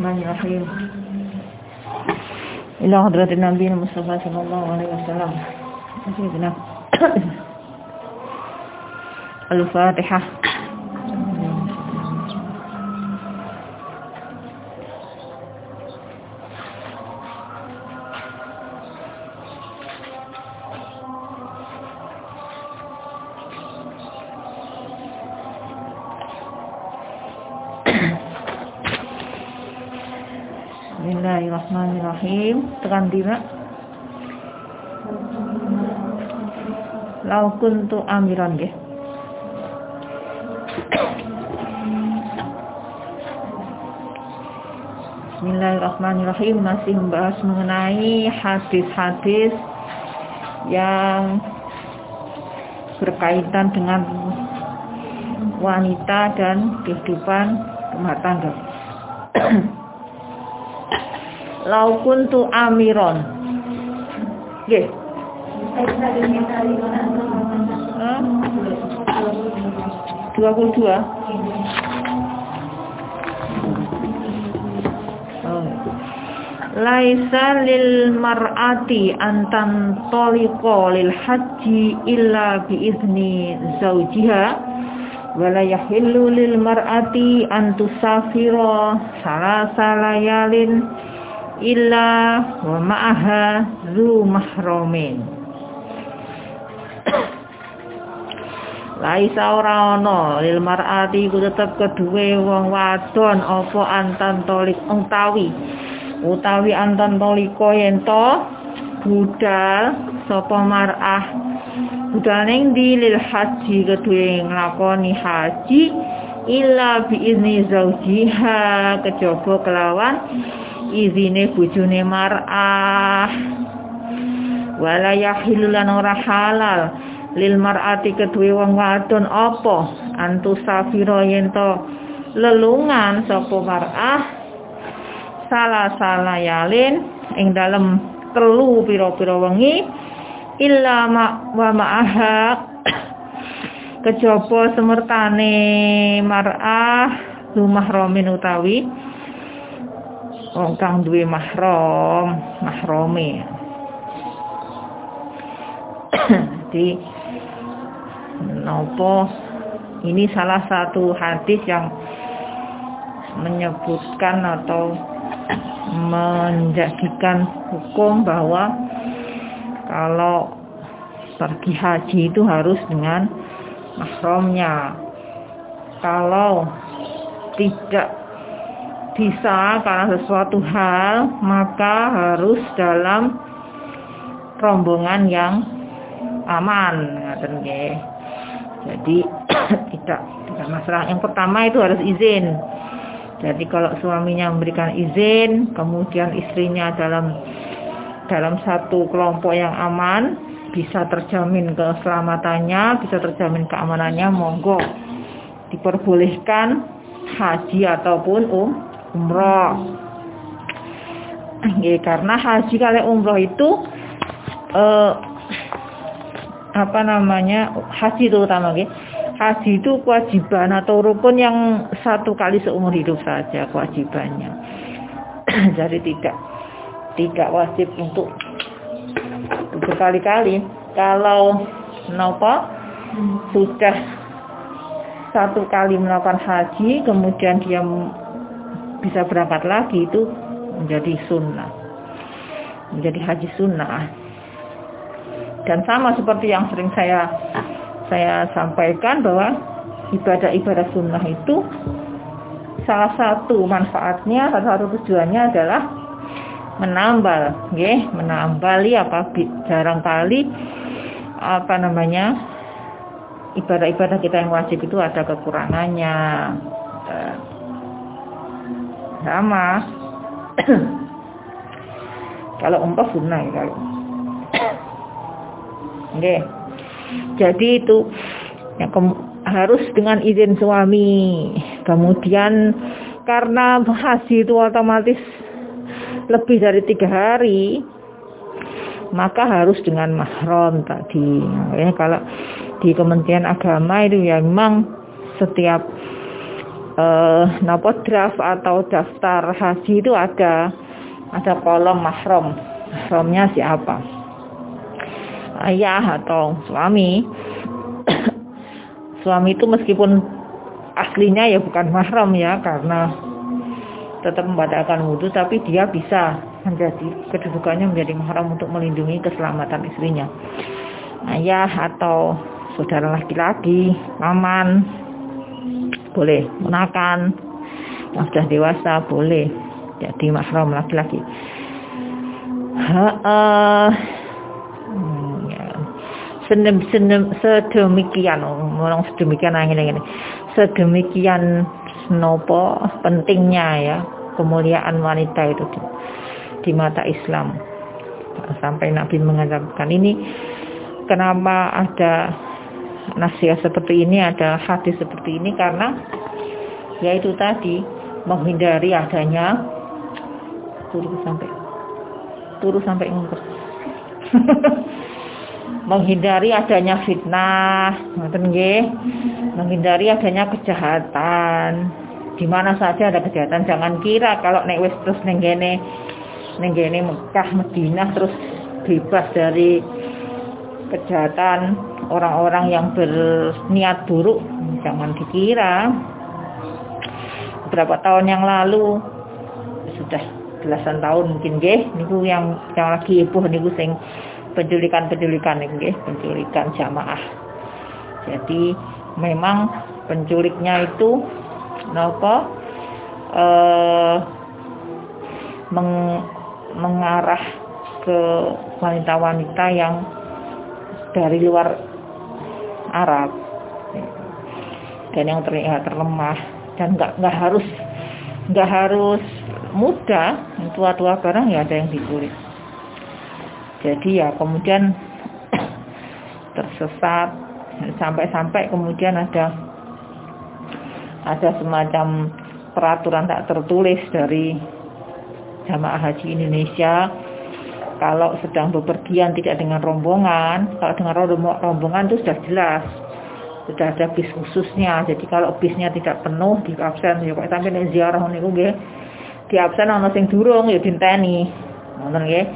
الرحمن الرحيم. إلى حضرة النبي المصطفى صلى الله عليه وسلم. سيدنا الفاتحة. Dina. Lau kuntu amiran nggih. Bismillahirrahmanirrahim masih membahas mengenai hadis-hadis yang berkaitan dengan wanita dan kehidupan rumah tangga. Lau kuntu amiron. Nggih. Dua puluh dua. Laisa lil mar'ati antan toliqo lil haji illa biizni zawjiha wala yahillu lil mar'ati an tusafira salasa layalin illa wa ma'aha zu mahramin Laisa ora ana lil mar'ati ku tetep keduwe wong wadon apa antan tolik utawi utawi antan toliko yen to budal sapa mar'ah? Budal ning di lil haji keduwe nglakoni haji? Illa bi izni zaujiha kejaba kelawan izine bojone mar'ah. Wala yahillu lan ora halal lil mar'ati kedue wong wadon apa? Antu safira yen to lelungan sapa mar'ah? Salah salah yalin ing dalem telu pira-pira wengi. Illa ma wa ma'aha. Kejaba semertane mar'ah romin utawi wong kang duwe mahram mahrome jadi nopo ini salah satu hadis yang menyebutkan atau menjadikan hukum bahwa kalau pergi haji itu harus dengan mahramnya. Kalau tidak bisa karena sesuatu hal maka harus dalam rombongan yang aman ngaten nggih. Jadi tidak tidak masalah. Yang pertama itu harus izin. Jadi kalau suaminya memberikan izin, kemudian istrinya dalam dalam satu kelompok yang aman, bisa terjamin keselamatannya, bisa terjamin keamanannya, monggo diperbolehkan haji ataupun um, umroh. Nggih, karena haji kali umroh itu eh, apa namanya haji terutama nggih. Haji itu kewajiban atau rukun yang satu kali seumur hidup saja kewajibannya. Jadi tidak tidak wajib untuk berkali-kali. Kalau nopo sudah satu kali melakukan haji kemudian dia bisa berangkat lagi itu menjadi sunnah menjadi haji sunnah dan sama seperti yang sering saya saya sampaikan bahwa ibadah-ibadah sunnah itu salah satu manfaatnya, salah satu tujuannya adalah menambal, ya, menambali apa jarang kali apa namanya ibadah-ibadah kita yang wajib itu ada kekurangannya. Sama. kalau umroh sunnah ya kalau. Oke. Jadi itu ya, harus dengan izin suami. Kemudian karena haji itu otomatis lebih dari tiga hari, maka harus dengan mahram tadi. Ya, kalau di Kementerian Agama itu ya memang setiap eh napa draft atau daftar haji itu ada ada kolom mahram. Mahramnya siapa? Ayah atau suami. Suami itu meskipun aslinya ya bukan mahram ya karena tetap membatalkan wudhu tapi dia bisa menjadi kedudukannya menjadi mahram untuk melindungi keselamatan istrinya. Ayah atau saudara laki-laki paman boleh menakan yang sudah dewasa boleh. Jadi mahram laki-laki. Uh, ya. sedemikian. Orang sedemikian angin ini sedemikian nopo pentingnya ya. Kemuliaan wanita itu di, di mata Islam. Sampai Nabi mengatakan ini kenapa ada nasihat seperti ini ada hadis seperti ini karena yaitu tadi menghindari adanya turu sampai turu sampai ngumpet menghindari adanya fitnah menghindari adanya kejahatan. Di mana saja ada kejahatan jangan kira kalau nek wis terus nenggene nenggene Mekah Madinah terus bebas dari kejahatan orang-orang yang berniat buruk jangan dikira beberapa tahun yang lalu sudah belasan tahun mungkin nggih niku yang yang lagi heboh niku sing penculikan-penculikan nggih, penculikan jamaah. Jadi memang penculiknya itu napa eh meng, mengarah ke wanita-wanita yang dari luar Arab. Dan yang terlihat terlemah. Dan nggak nggak harus nggak harus muda tua-tua barang ya ada yang diculik jadi ya kemudian tersesat sampai-sampai kemudian ada ada semacam peraturan tak tertulis dari jamaah haji Indonesia kalau sedang bepergian tidak dengan rombongan kalau dengan rombongan itu sudah jelas sudah ada bis khususnya. Jadi kalau bisnya tidak penuh di absen ya kok sampai ziarah niku nggih. Di absen ana sing durung ya dinteni. Ngoten nggih.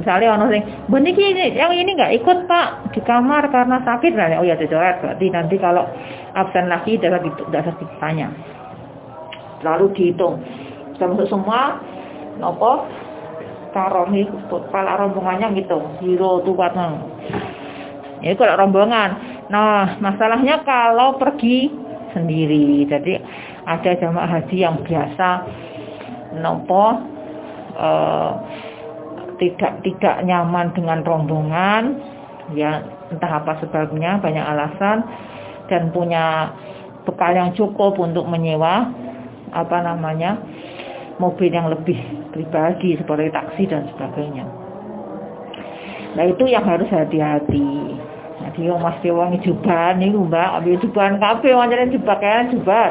Misalnya orang sing beniki ini yang ini nggak ikut pak di kamar karena sakit. Nah oh ya dicoret berarti nanti kalau absen lagi tidak usah ditanya. Lalu dihitung. Termasuk semua nopo karomi kepala rombongannya gitu. Zero tuh partner ini kalau rombongan. Nah masalahnya kalau pergi sendiri. Jadi ada jamaah haji yang biasa nopo uh, tidak tidak nyaman dengan rombongan. Ya entah apa sebabnya banyak alasan. Dan punya bekal yang cukup untuk menyewa apa namanya mobil yang lebih pribadi seperti taksi dan sebagainya. Nah itu yang harus hati-hati. Jadi yang mas wong jubahan nih mbak, ambil jubahan kabeh, wajaran jubah kayak jubah.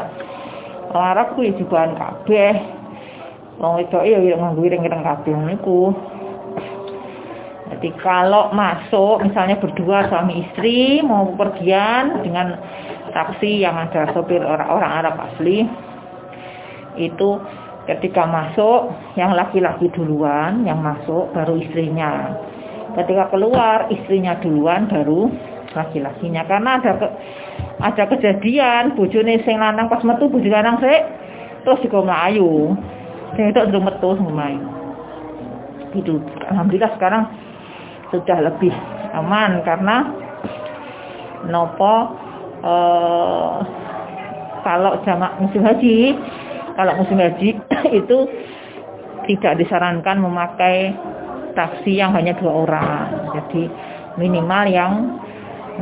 Orang Arab kuwi jubahan kabeh. Wong itu iya nganggo ireng-ireng kabeh niku. Jadi kalau masuk misalnya berdua suami istri mau pergian dengan taksi yang ada sopir orang-orang Arab asli itu ketika masuk yang laki-laki duluan yang masuk baru istrinya. Ketika keluar istrinya duluan baru laki-lakinya. Karena ada ke, ada kejadian bojone sing lanang pas metu bojo lanang sik terus juga melayu sing itu sudah metu melayu itu alhamdulillah sekarang sudah lebih aman karena nopo eh, kalau jamak musim haji kalau musim haji itu tidak disarankan memakai taksi yang hanya dua orang. Jadi minimal yang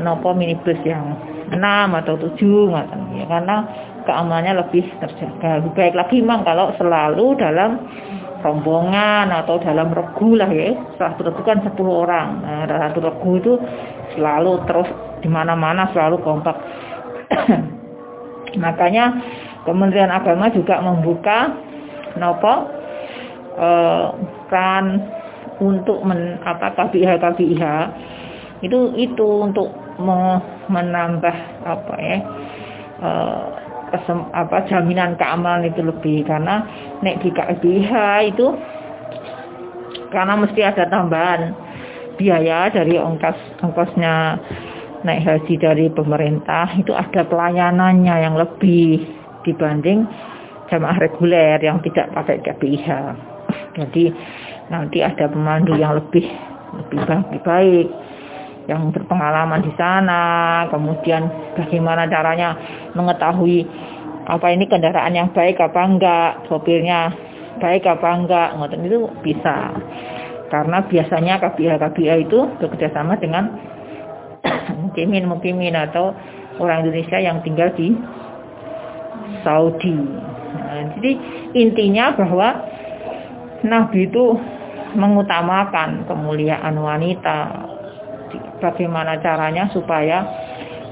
nopo minibus yang enam atau tujuh ya, karena keamanannya lebih terjaga. Lebih baik lagi memang kalau selalu dalam rombongan atau dalam regu lah ya. Satu regu kan 10 orang. Nah, satu regu itu selalu terus di mana-mana selalu kompak. Makanya Kementerian Agama juga membuka nopo kan untuk men, apa KBIH KBIH itu itu untuk menambah apa ya eh, kesem, apa jaminan keamanan itu lebih. Karena nek di KBH itu karena mesti ada tambahan biaya dari ongkos ongkosnya naik haji dari pemerintah itu ada pelayanannya yang lebih dibanding jamaah reguler yang tidak pakai KBH. Jadi nanti ada pemandu yang lebih lebih baik, baik yang berpengalaman di sana, kemudian bagaimana caranya mengetahui apa ini kendaraan yang baik apa enggak, sopirnya baik apa enggak, ngoten itu bisa. Karena biasanya KBH-KBH itu bekerjasama dengan mukimin mukimin atau orang Indonesia yang tinggal di Saudi. Nah, jadi intinya bahwa Nabi itu mengutamakan kemuliaan wanita, bagaimana caranya supaya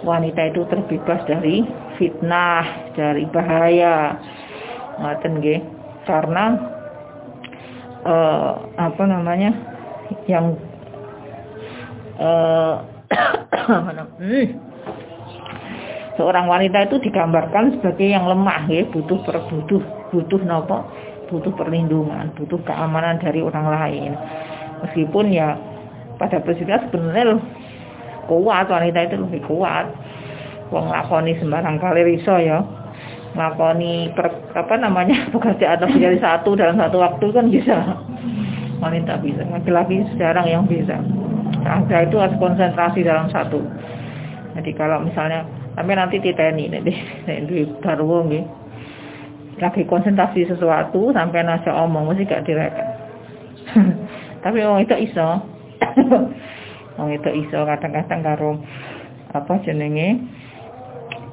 wanita itu terbebas dari fitnah, dari bahaya. Ngaten nggih. Karena uh, apa namanya? yang hmm, seorang wanita itu digambarkan sebagai yang lemah ya, butuh perbutuh butuh nopo? Butuh perlindungan, butuh keamanan dari orang lain. Meskipun ya pada prinsipnya sebenarnya kuat. Wanita itu lebih kuat. Wong lakoni sembarang kali riso ya. Lakoni per, apa namanya pekerjaan lebih dari satu dalam satu waktu kan bisa. Wanita bisa. Laki-laki jarang yang bisa. Ada itu harus konsentrasi dalam satu. Jadi kalau misalnya sampai nanti titeni nanti di baru nih lagi konsentrasi sesuatu sampai nasi omong mesti gak direkan tapi orang itu iso. Wong itu iso kadang-kadang karo apa jenenge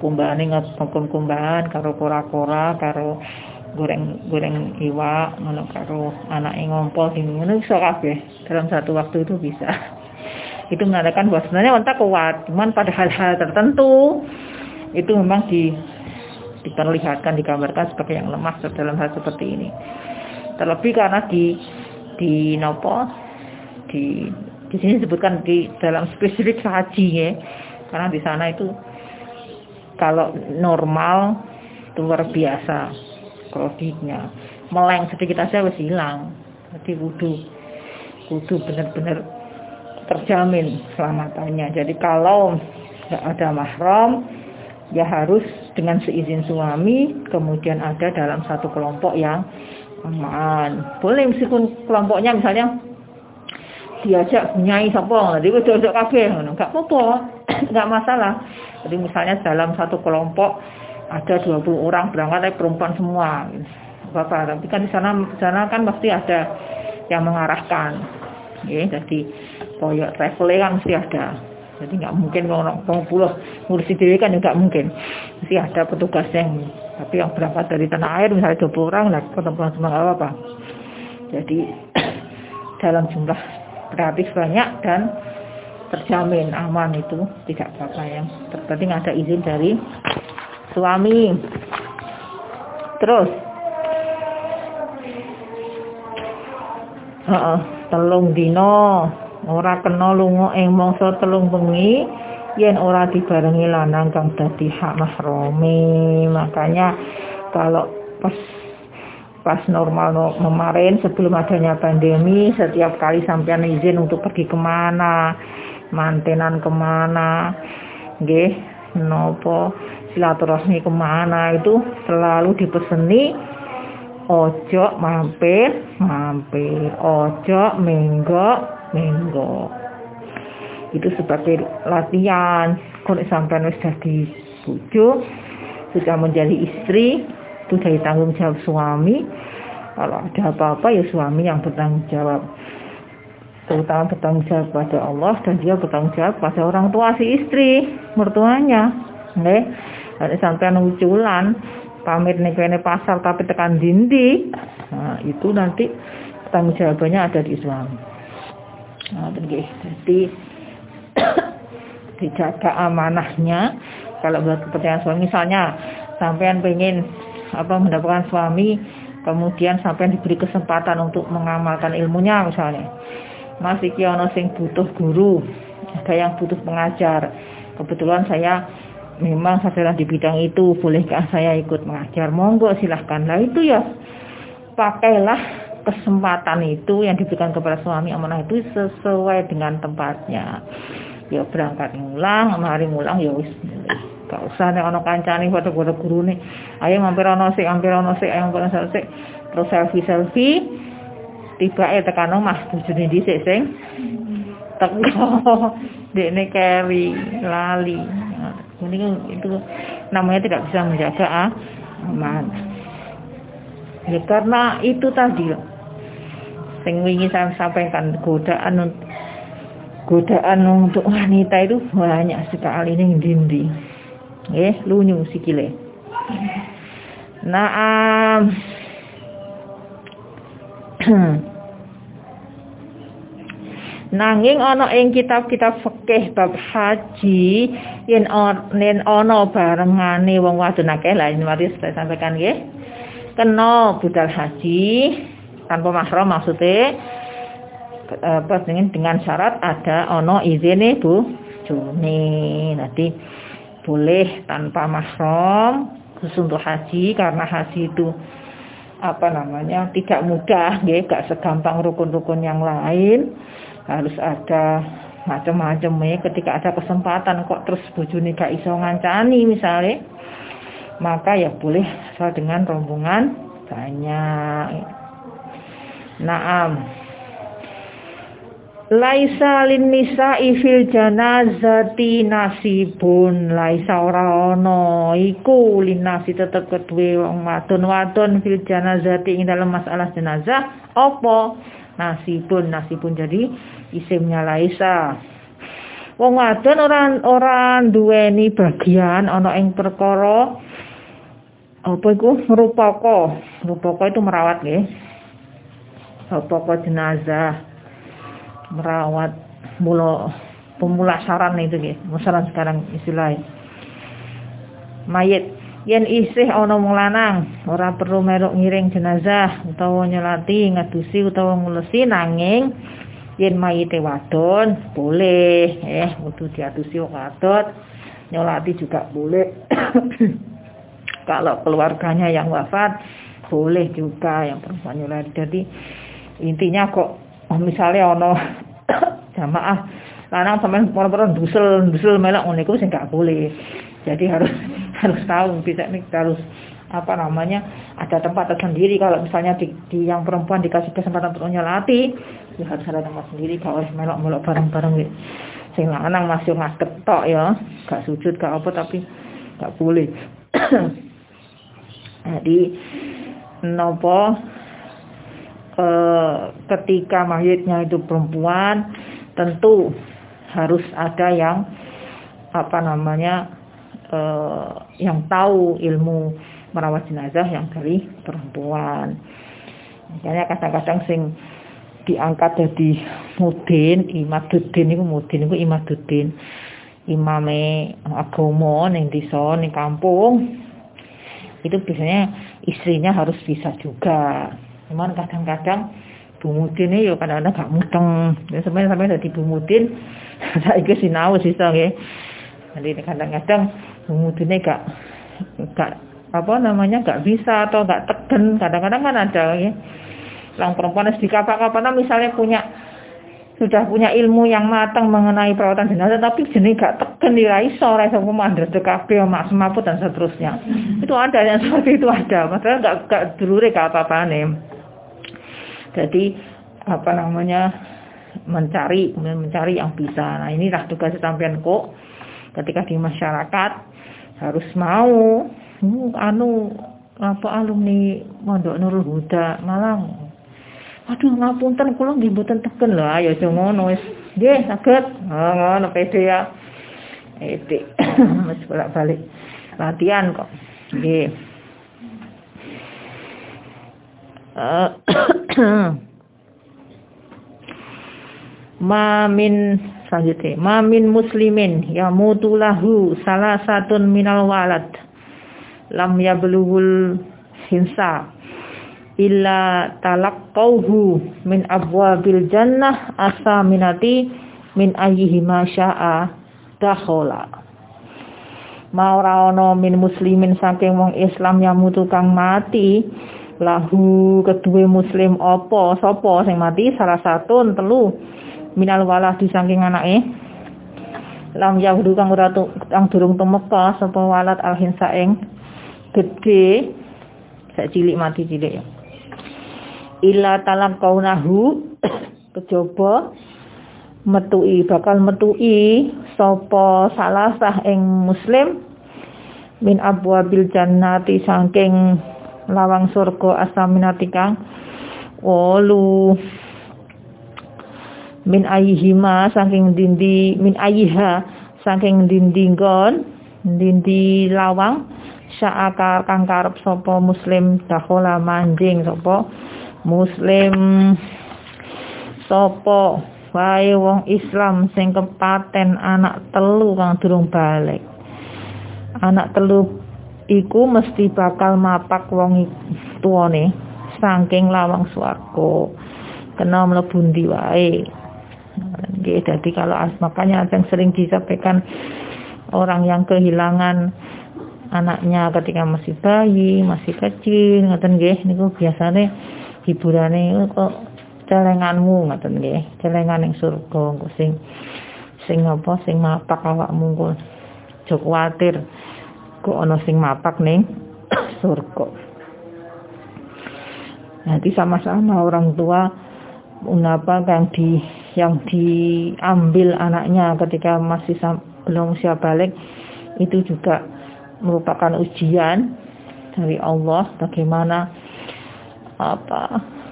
kumbane ngomong kumbahan karo kora-kora karo goreng-goreng iwak ngono karo anake ngompol sing ngono iso kabeh. Dalam satu waktu itu bisa itu menandakan bahwa sebenarnya wanita kuat cuman pada hal-hal tertentu itu memang di diperlihatkan digambarkan sebagai yang lemah dalam hal seperti ini. Terlebih karena di di nopo di di sini disebutkan di dalam spesifik haji ya. Karena di sana itu kalau normal luar biasa kreditnya meleng sedikit aja wis hilang. Jadi wudhu wudhu benar-benar terjamin selamatannya. Jadi kalau nggak ada mahram ya harus dengan seizin suami kemudian ada dalam satu kelompok yang aman. Boleh meskipun kelompoknya misalnya diajak nyai sapa jadi diajak kabeh ngono. Enggak apa-apa enggak masalah. Jadi misalnya dalam satu kelompok ada 20 orang berangkat tapi perempuan semua. Apa tapi kan di sana sana kan pasti ada yang mengarahkan. Ya jadi koyok traveling kan mesti ada. Jadi nggak mungkin orang puluh ngurusi diri kan juga mungkin. Mesti ada petugas yang tapi yang berangkat dari tanah air misalnya 20 orang lah perempuan semua nggak apa-apa. Jadi dalam jumlah relatif banyak dan terjamin aman itu tidak apa-apa yang terpenting ada izin dari suami. Terus uh, telung dino ora kena lunga ing mangsa telung bengi yen ora dibarengi lanang kang dadi hak mahrome makanya kalau pas pas normal no, kemarin sebelum adanya pandemi setiap kali sampean izin untuk pergi ke mana mantenan ke mana nggih nopo silaturahmi ke mana itu selalu dipeseni ojo mampir mampir ojo minggo minggo itu sebagai latihan. Kalau sampai wis dadi bojo sudah menjadi istri itu dari tanggung jawab suami kalau ada apa-apa ya suami yang bertanggung jawab. Terutama bertanggung jawab pada Allah dan dia bertanggung jawab pada orang tua si istri mertuanya. Nggih. Ada sampai uculan pamit nih pasar tapi tekan dindi nah, itu nanti tanggung jawabannya ada di suami nah, jadi dijaga amanahnya. Kalau buat kepercayaan suami misalnya sampean pengen apa mendapatkan suami kemudian sampai diberi kesempatan untuk mengamalkan ilmunya misalnya. Masih kiono sing butuh guru ada yang butuh pengajar. Kebetulan saya memang saudara di bidang itu bolehkah saya ikut mengajar? Monggo silahkan. Lah itu ya pakailah kesempatan itu yang diberikan kepada suami amanah itu sesuai dengan tempatnya. Ya berangkat ngulang mari ngulang ya wis. Gak usah nek ana kancane foto-foto gurune. Ayo mampir ana sik mampir ana sik ayo mampir ana sik. Terus selfie selfie tiba eh tekan omah bojone dhisik sing? Teko. Dekne keri lali. Ini itu namanya tidak bisa menjaga ah, aman. Ya karena itu tadi yang ingin saya sampaikan godaan godaan untuk wanita itu banyak sekali nih dindi eh lunyu sikile. Nah um, Nanging ana ing kitab-kitab fikih bab haji yen nen ana barengane wong wadon akeh ini mari saya sampaikan nggih. Kena budal haji tanpa mahram maksudnya apa dengan syarat ada ono izine Bu Juni. Nanti boleh tanpa mahram khusus untuk haji karena haji itu apa namanya tidak mudah nggih gak segampang rukun-rukun yang lain. Harus ada macam-macam ya ketika ada kesempatan kok terus bojone gak iso ngancani misalnya. Maka ya boleh asal dengan rombongan banyak naam. Laisa lin nisa'i fil janazati nasibun. Laisa ora ana iku linasi tetep kedue wong wadon-wadon fil janazati ing dalam masalah jenazah. Apa? Nasibun. Nasibun jadi isimnya Laisa. Wong wadon orang orang duweni bagian ana ing perkara. Apa iku? Ngrupaka ngrupaka itu merawat nggih apa jenazah merawat mula pemulasaran itu nggih. Musaran sekarang istilahnya. Mayit. Yen isih ana wong lanang ora perlu melok ngiring jenazah utawa nyelati ngadusi utawa ngulesi nanging yen mayite wadon boleh eh kudu diadusi wong wadon. Nyolati juga boleh. Kalau keluarganya yang wafat boleh juga yang perempuan nyolati. Jadi intinya kok oh, misalnya ono jamaah lanang sampean orang-orang dusel dusel melok ngono iku sing gak boleh. Jadi harus harus tahu bisa nih harus apa namanya ada tempat tersendiri. Kalau misalnya di, di yang perempuan dikasih kesempatan untuk nyelati ya harus ada tempat sendiri. Kalau melok-melok bareng-bareng gitu sing lanang masih ngadep tok ya gak sujud gak apa tapi gak boleh. Jadi nopo ketika mayitnya itu perempuan tentu harus ada yang apa namanya uh, yang tahu ilmu merawat jenazah yang dari perempuan. Misalnya kadang-kadang sing diangkat jadi mudin, imaduddin itu mudin itu imaduddin. Imame agama ning desa ning kampung itu biasanya istrinya harus bisa juga. Cuman kadang-kadang Bu Mudin ini ya kadang-kadang gak mudeng. Ya sampai jadi Bu Mudin saiki sinau sisa nggih. Jadi kadang-kadang kemudian gak gak apa namanya gak bisa atau gak tegen kadang-kadang kan ada ya lang perempuan di kapal-kapal misalnya punya sudah punya ilmu yang matang mengenai perawatan jenazah tapi jenis gak tegen di raiso raiso komandar kabeh mak semaput dan seterusnya. Itu ada yang seperti itu ada masalah gak gak dulure gak apa-apa nih jadi apa namanya mencari mencari yang bisa. Nah inilah tugas sampean kok. Ketika di masyarakat harus mau hmm, anu apa alumni Mondok Nurul Huda Malang? Aduh ngapunten kula nggih mboten teken lho ayo aja ngono wis. Nggih saged. Oh, ngono ya. Ede wis bolak-balik. Latihan kok. Nggih Mamin selanjutnya. Mamin muslimin yamutu lahu salah satu minal walad. Lam yablughul hinsa illa talaqqauhu min abwabil jannah asaminati min ayyihi ma syaa dakhala. Mau ana min muslimin saking wong Islam yang mutu kang mati lahu kedua muslim apa sapa sing mati? Salah satu telu. Minal walah di saking anake. Lam yahudu kang ora kang durung tumeka sapa walat alhin saeng. Gede sak cilik mati cilik. Ya talam kaunahu kejaba metui bakal metui sapa salah sah ing muslim. Min abwabil jannati saking lawang surga asaminati kang wolu. Min ayihima saking dindi min ayiha saking dindi gon dindi lawang syaaka kang karep sapa muslim dahola manjing sapa muslim. Sapa wae wong Islam sing kepaten anak telu kang durung balik. Anak telu iku mesti bakal mapak wong tuane saking lawang swarga. Kena mlebu ndi wae? Nggih dadi kalau makanya yang sering disampaikan orang yang kehilangan anaknya ketika masih bayi, masih kecil, ngoten nggih. Niku biasane hiburane kok celenganmu? Ngoten nggih. Celengan ning surga sing sing apa? Sing mapak awakmu engko aja kuwatir kok ana sing mapak ning surga. Nanti sama-sama orang tua mengapa yang di yang diambil anaknya ketika masih belum siap balik itu juga merupakan ujian dari Allah bagaimana apa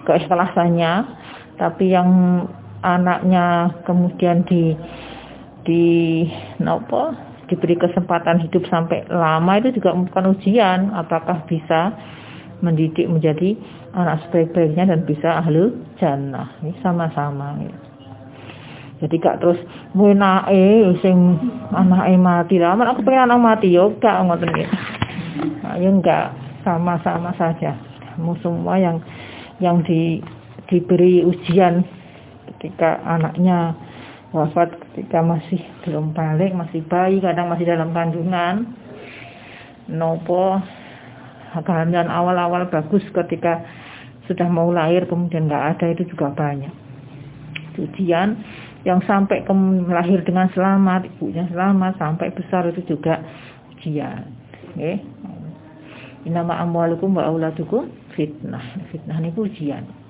keikhlasannya. Tapi yang anaknya kemudian di di nopo diberi kesempatan hidup sampai lama itu juga bukan ujian. Apakah bisa mendidik menjadi anak sebaik-baiknya dan bisa ahlu jannah? Ini sama-sama ya. jadi gak terus muinae sing anake mati lah. Aku pengen anak mati yo gak ngoten gitu nah, ya enggak sama-sama saja. Kamu semua yang yang di diberi ujian ketika anaknya wafat ketika masih belum balik, masih bayi, kadang masih dalam kandungan. Nopo kehamilan awal-awal bagus ketika sudah mau lahir kemudian nggak ada itu juga banyak. Ujian yang sampai ke lahir dengan selamat, ibunya selamat, sampai besar itu juga ujian. Okay. Inama amwalukum wa auladukum fitnah. Fitnah ini ujian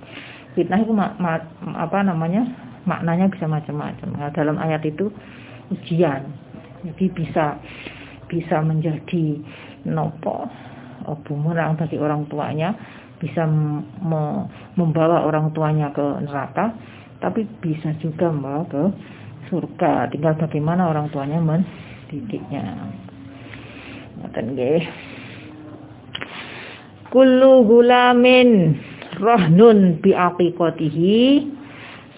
fitnah itu ma ma apa namanya maknanya bisa macam-macam. Nah, dalam ayat itu ujian. Jadi bisa bisa menjadi nopo bumerang bagi orang tuanya bisa me membawa orang tuanya ke neraka tapi bisa juga membawa ke surga. Tinggal bagaimana orang tuanya mendidiknya. Ngoten nggih. Kullu gulamin rahnun bi aqiqatihi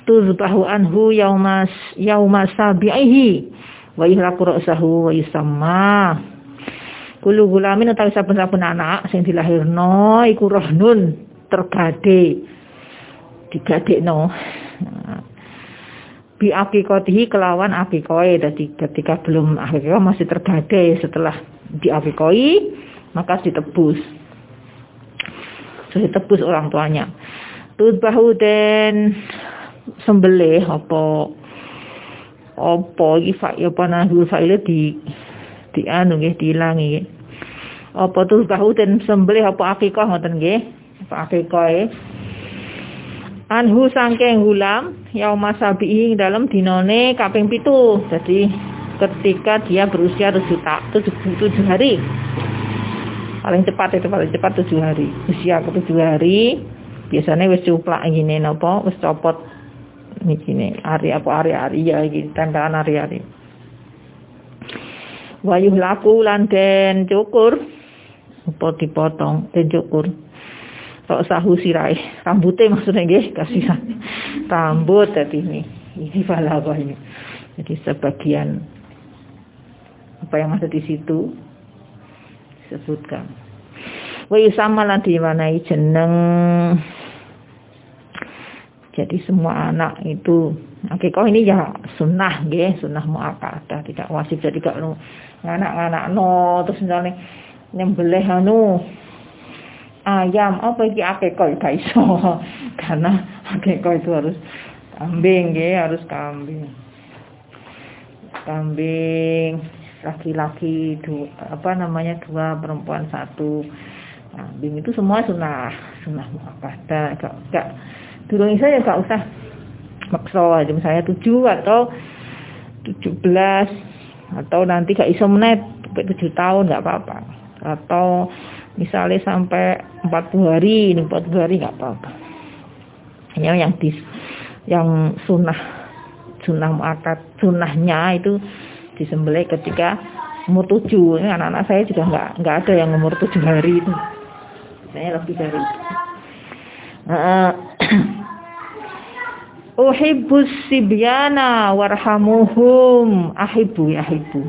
tuzbahu anhu yaumas yaumas sabihi wa yuhlaqu ra'sahu wa yusamma. Kulu gulamin utawi saben-saben anak sing dilahirno iku rahnun tergade digadekno. Bi aqiqatihi kelawan aqiqoe dadi ketika belum aqiqah masih tergade setelah diaqiqoi maka ditebus. Sudah tebus orang tuanya. Bahu dan sembelih apa apa iki ya panahul faile di di anu nggih diilangi apa bahu dan sembelih apa akikah ngoten nggih? Apa akikah e? Anhu sangkeng hulam yauma sabihi dalam dinone kaping pitu. Jadi ketika dia berusia tujuh tujuh, tujuh hari. Paling cepat itu paling cepat tujuh hari. Usia ke tujuh hari biasanya wis cuplak gini nopo wis copot ini gini hari apa hari hari ya gini tempelan hari hari wayuh laku lan den cukur. Apa dipotong? Den cukur. Kok sahu sirai rambutnya maksudnya nggih kasih rambut tadi ini. Ini apa ini? Jadi sebagian apa yang ada di situ disebutkan. Wa yusama lan diwanai jeneng jadi semua anak itu akikoh ini ya sunnah nggih sunnah muakkadah tidak wajib jadi gak anak-anak no. Terus misalnya nyembelih anu ayam apa iki akikoh gak iso. Karena akikoh itu harus kambing nggih harus kambing. Kambing laki-laki apa namanya dua perempuan satu. Kambing itu semua sunnah sunnah muakkadah gak gak durung iso ya gak usah maksa misalnya tujuh atau tujuh belas atau nanti gak iso menet sampai tujuh tahun gak apa-apa. Atau misalnya sampai empat puluh hari ini empat puluh hari gak apa-apa. Hanya yang dis yang sunnah sunnah muakat sunnahnya itu disembelih ketika umur tujuh. Ini anak-anak saya juga nggak nggak ada yang umur tujuh hari itu. Saya lebih dari itu. Uh, Uhibbus sibyana warhamuhum ahibu ya ahibu.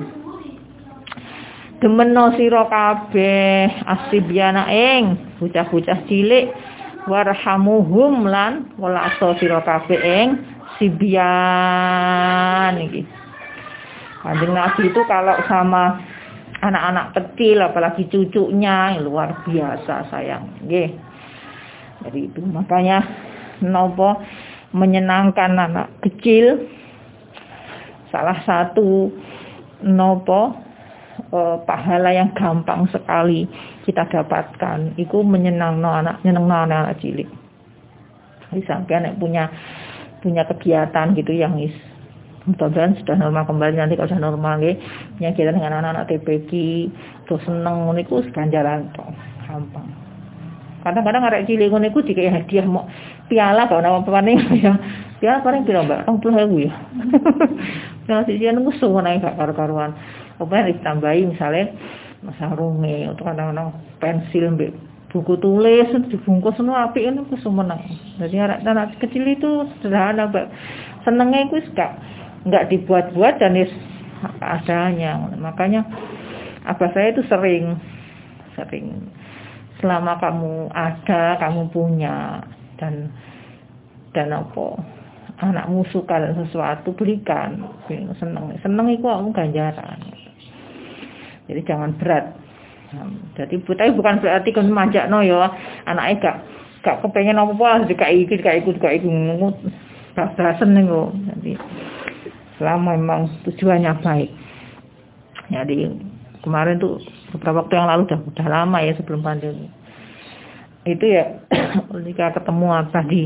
Demeno sira kabeh asibyana ing bocah-bocah cilik warhamuhum lan welaso sira kabeh ing sibyan iki. Kanjeng Nabi itu kalau sama anak-anak kecil apalagi cucunya luar biasa sayang nggih. Jadi itu makanya nopo menyenangkan anak kecil. Salah satu nopo eh, pahala yang gampang sekali kita dapatkan. Itu menyenang no anak menyenang no anak, anak cilik. Jadi sampai anak punya punya kegiatan gitu yang is mudah-mudahan sudah normal kembali. Nanti kalau sudah normal ya punya kegiatan dengan anak-anak TPG terus seneng itu ganjaran gampang kadang-kadang arek cilik ngono iku dikai hadiah mau piala kok nama paling ya piala paling piro mbak? 20.000 ya. Piala siji nunggu suwe naik gak karu-karuan. Apa ditambahi misalnya sarunge untuk kadang-kadang pensil mbak buku tulis dibungkus semua api ini aku menang jadi anak anak kecil itu sederhana mbak. Senengnya itu gak nggak dibuat-buat dan adanya makanya apa saya itu sering sering selama kamu ada kamu punya. Dan dan apa? Anakmu suka dan sesuatu berikan. Seneng. Seneng itu kamu ganjaran. Jadi jangan berat. Jadi tapi bukan berarti kan manja no ya. Anaknya gak gak kepengen apa apa dikai iki dikai ikut dikai ikut gak seneng kok jadi selama memang tujuannya baik. Jadi kemarin tuh beberapa waktu yang lalu udah udah lama ya sebelum pandemi. Itu ya ketika ketemu apa di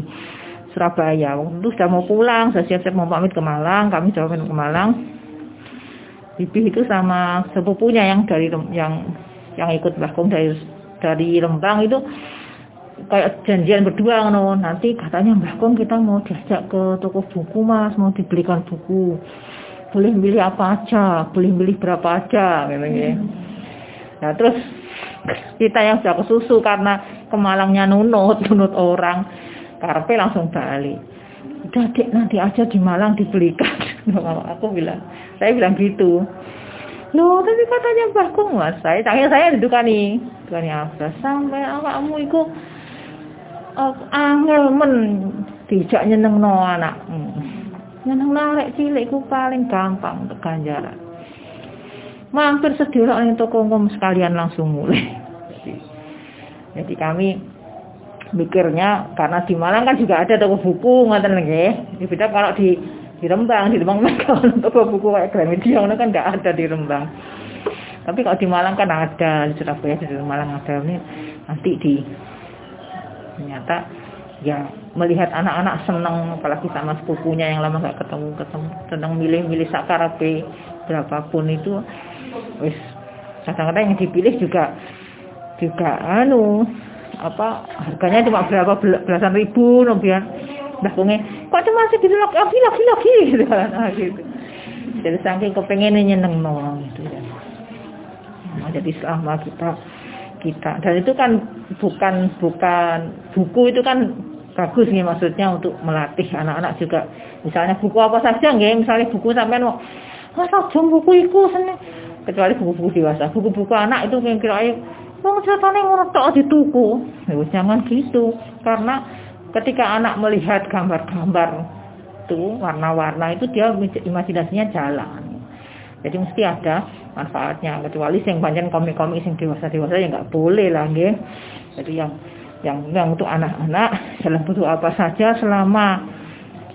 Surabaya. Waktu itu sudah mau pulang saya siap-siap mau pamit ke Malang kami sudah pamit ke Malang. Bibi itu sama sepupunya yang dari yang yang ikut Kong dari dari Lembang itu kayak janjian berdua no. nanti katanya Kong kita mau diajak ke toko buku mas mau dibelikan buku. Boleh milih apa aja boleh milih berapa aja gitu ya nah terus kita yang sudah kesusu karena kemalangnya nunut nunut orang karpe langsung balik. Udah nanti aja di Malang dibelikan. Aku bilang saya bilang gitu. Loh tapi katanya Kong mas. Saya tanya saya didukani. Dukani apa? Sampai awakmu itu uh, angel men dijak nyeneng no anak hmm. nyeneng narek cilik ku paling gampang untuk ganjaran mampir sedulur ning toko ngom sekalian langsung mulai. Jadi, kami mikirnya karena di Malang kan juga ada toko buku ngoten nggih. Beda kalau di di Rembang di Rembang kalau toko buku kayak Gramedia itu kan nggak ada di Rembang. Tapi kalau di Malang kan ada di Surabaya di Malang ada. Ini nanti di ternyata ya melihat anak-anak senang apalagi sama sepupunya yang lama nggak ketemu ketemu senang milih-milih sakarape berapapun itu wis kadang-kadang yang dipilih juga juga anu apa harganya cuma berapa belasan ribu no biar dah konge kok cuma di lagi lagi lagi lagi gitu. Nah, gitu. Jadi saking kepengen nyeneng no gitu. Ya nah, jadi selama kita kita dan itu kan bukan bukan buku itu kan bagus nih maksudnya untuk melatih anak-anak juga. Misalnya buku apa saja nggak misalnya buku sampai mau masa jam buku itu seneng kecuali buku-buku dewasa buku-buku anak itu yang kira wong ceritanya ngono tok tuku. Ya jangan gitu. Karena ketika anak melihat gambar-gambar itu warna-warna itu dia imajinasinya jalan jadi mesti ada manfaatnya kecuali yang banyak komik-komik yang dewasa-dewasa ya nggak boleh lagi jadi yang yang yang untuk anak-anak dalam bentuk apa saja selama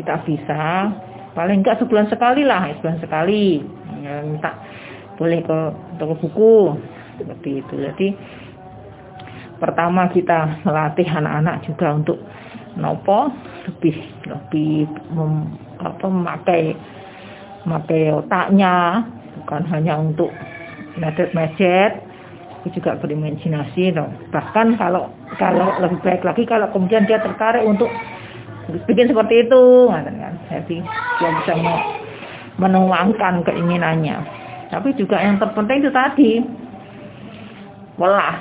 kita bisa paling enggak sebulan sekali lah sebulan sekali. Ya, minta boleh ke toko buku seperti itu. Jadi pertama kita melatih anak-anak juga untuk nopo lebih lebih mem, apa memakai memakai otaknya. Bukan hanya untuk medet-medet itu juga berimajinasi dong. bahkan kalau kalau lebih baik lagi kalau kemudian dia tertarik untuk bikin seperti itu jadi dia bisa menuangkan keinginannya. Tapi juga yang terpenting itu tadi welas.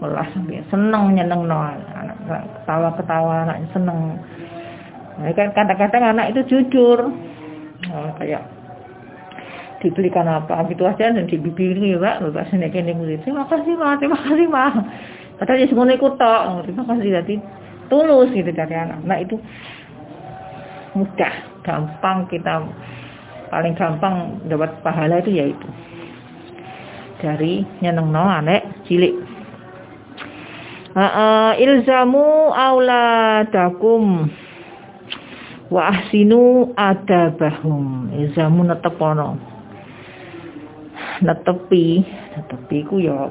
Welas seneng nyeneng no ketawa ketawa anak seneng. Nah, kan kadang-kadang anak itu jujur. Oh, kayak dibelikan apa gitu aja dan dibibiri pak bapak sini kene terima kasih pak terima kasih pak padahal ya semuanya ikut tok. Terima kasih jadi tulus gitu dari anak. Nah itu mudah. Gampang kita paling gampang dapat pahala itu yaitu dari nyeneng no anek cilik. Uh, ilzamu auladakum wa ahsinu adabahum. Ilzamu netepono netepi netepi ku ya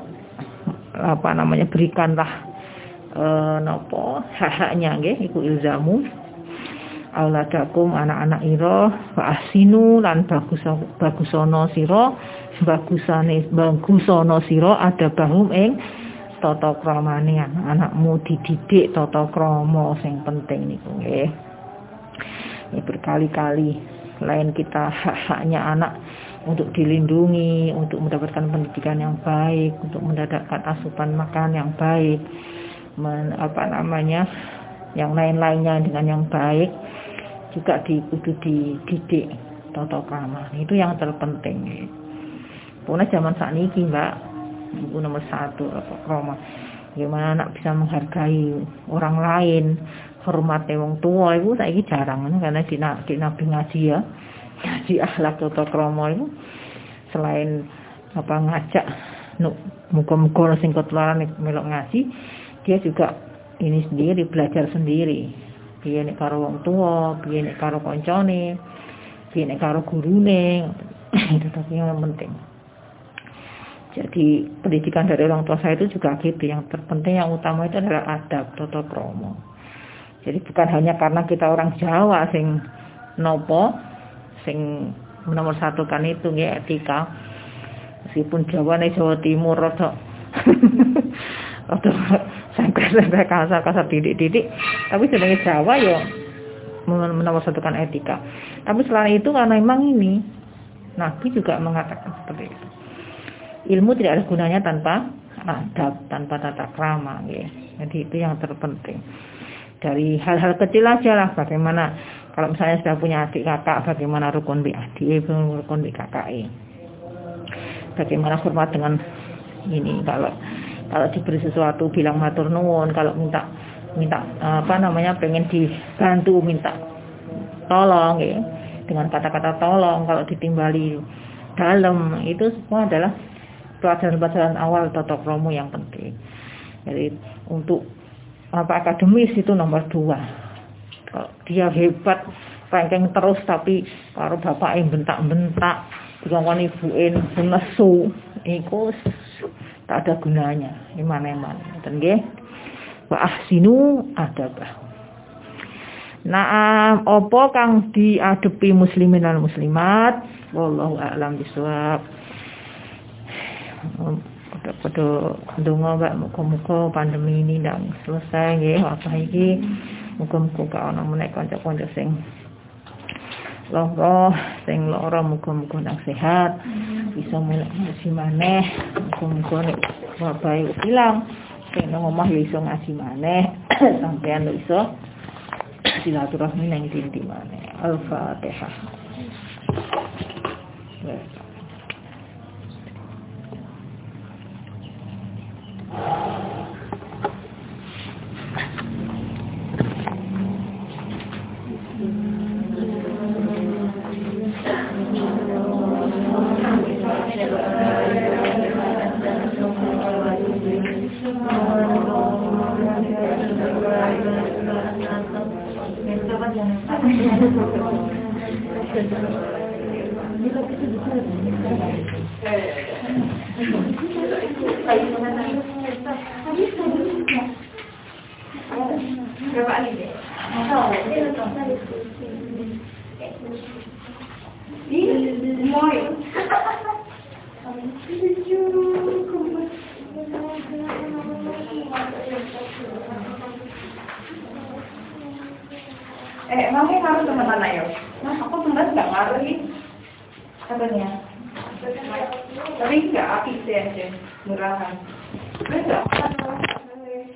apa namanya berikanlah e, nopo hak-haknya nggih iku ilzamu auladakum anak-anak ira wa asinu lan bagus bagusono sira bagusane bagusono sira ada bahum ing tata kramane anakmu dididik tata krama sing penting niku nggih. Ini berkali-kali lain kita hak-haknya anak untuk dilindungi, untuk mendapatkan pendidikan yang baik, untuk mendapatkan asupan makan yang baik, men, apa namanya, yang lain-lainnya dengan yang baik, juga di, kudu dididik toto krama. Itu yang terpenting. Pokoknya zaman saat ini mbak, buku nomor satu krama. Gimana anak bisa menghargai orang lain, hormat wong tua itu saya jarang karena di, di nabi ngaji ya ngaji akhlak atau kromo itu selain apa ngajak nuk muka-muka sing ketularan melok ngaji dia juga ini sendiri belajar sendiri piye nek karo wong tua piye nek karo koncone piye nek karo gurune. Itu tapi yang penting. Jadi pendidikan dari orang tua saya itu juga gitu. Yang terpenting yang utama itu adalah adab toto kromo jadi bukan hanya karena kita orang Jawa sing nopo sing nomor satu kan itu nggih etika. Meskipun Jawa nih Jawa Timur rada rada sampai kasar kasar didik-didik. Tapi sebenarnya Jawa ya nomor satu kan etika. Tapi selain itu karena memang ini Nabi juga mengatakan seperti itu. Ilmu tidak ada gunanya tanpa adab tanpa tata krama ya. jadi itu yang terpenting. Dari hal-hal kecil aja lah bagaimana kalau misalnya sudah punya adik kakak, bagaimana rukun di adik, rukun di kakak Bagaimana hormat dengan ini kalau kalau diberi sesuatu bilang matur nuwun, kalau minta minta apa namanya pengen dibantu minta tolong ya. Dengan kata-kata tolong kalau ditimbali dalam itu semua adalah pelajaran-pelajaran awal totok romo yang penting. Jadi untuk apa akademis itu nomor dua. Dia hebat ranking terus tapi karo bapak yang bentak-bentak dikongkon ibuin nesu iku tak ada gunanya. Iman-iman. Dan nggih? Wa ahsinu adabah. Naam opo kang diadepi muslimin dan muslimat? Wallahu a'lam bisawab pada ndonga Mbak muga-muga pandemi ini ndang selesai nggih apa iki. Muga-muga gak ana meneh kanca-kanca sing lara, sing lara muga-muga nang sehat, bisa mulai ngaji maneh, muga-muga nek wabah ilang, sing nang omah iso ngaji maneh, sampean iso silaturahmi nang dinti maneh. Al-Fatihah. prison.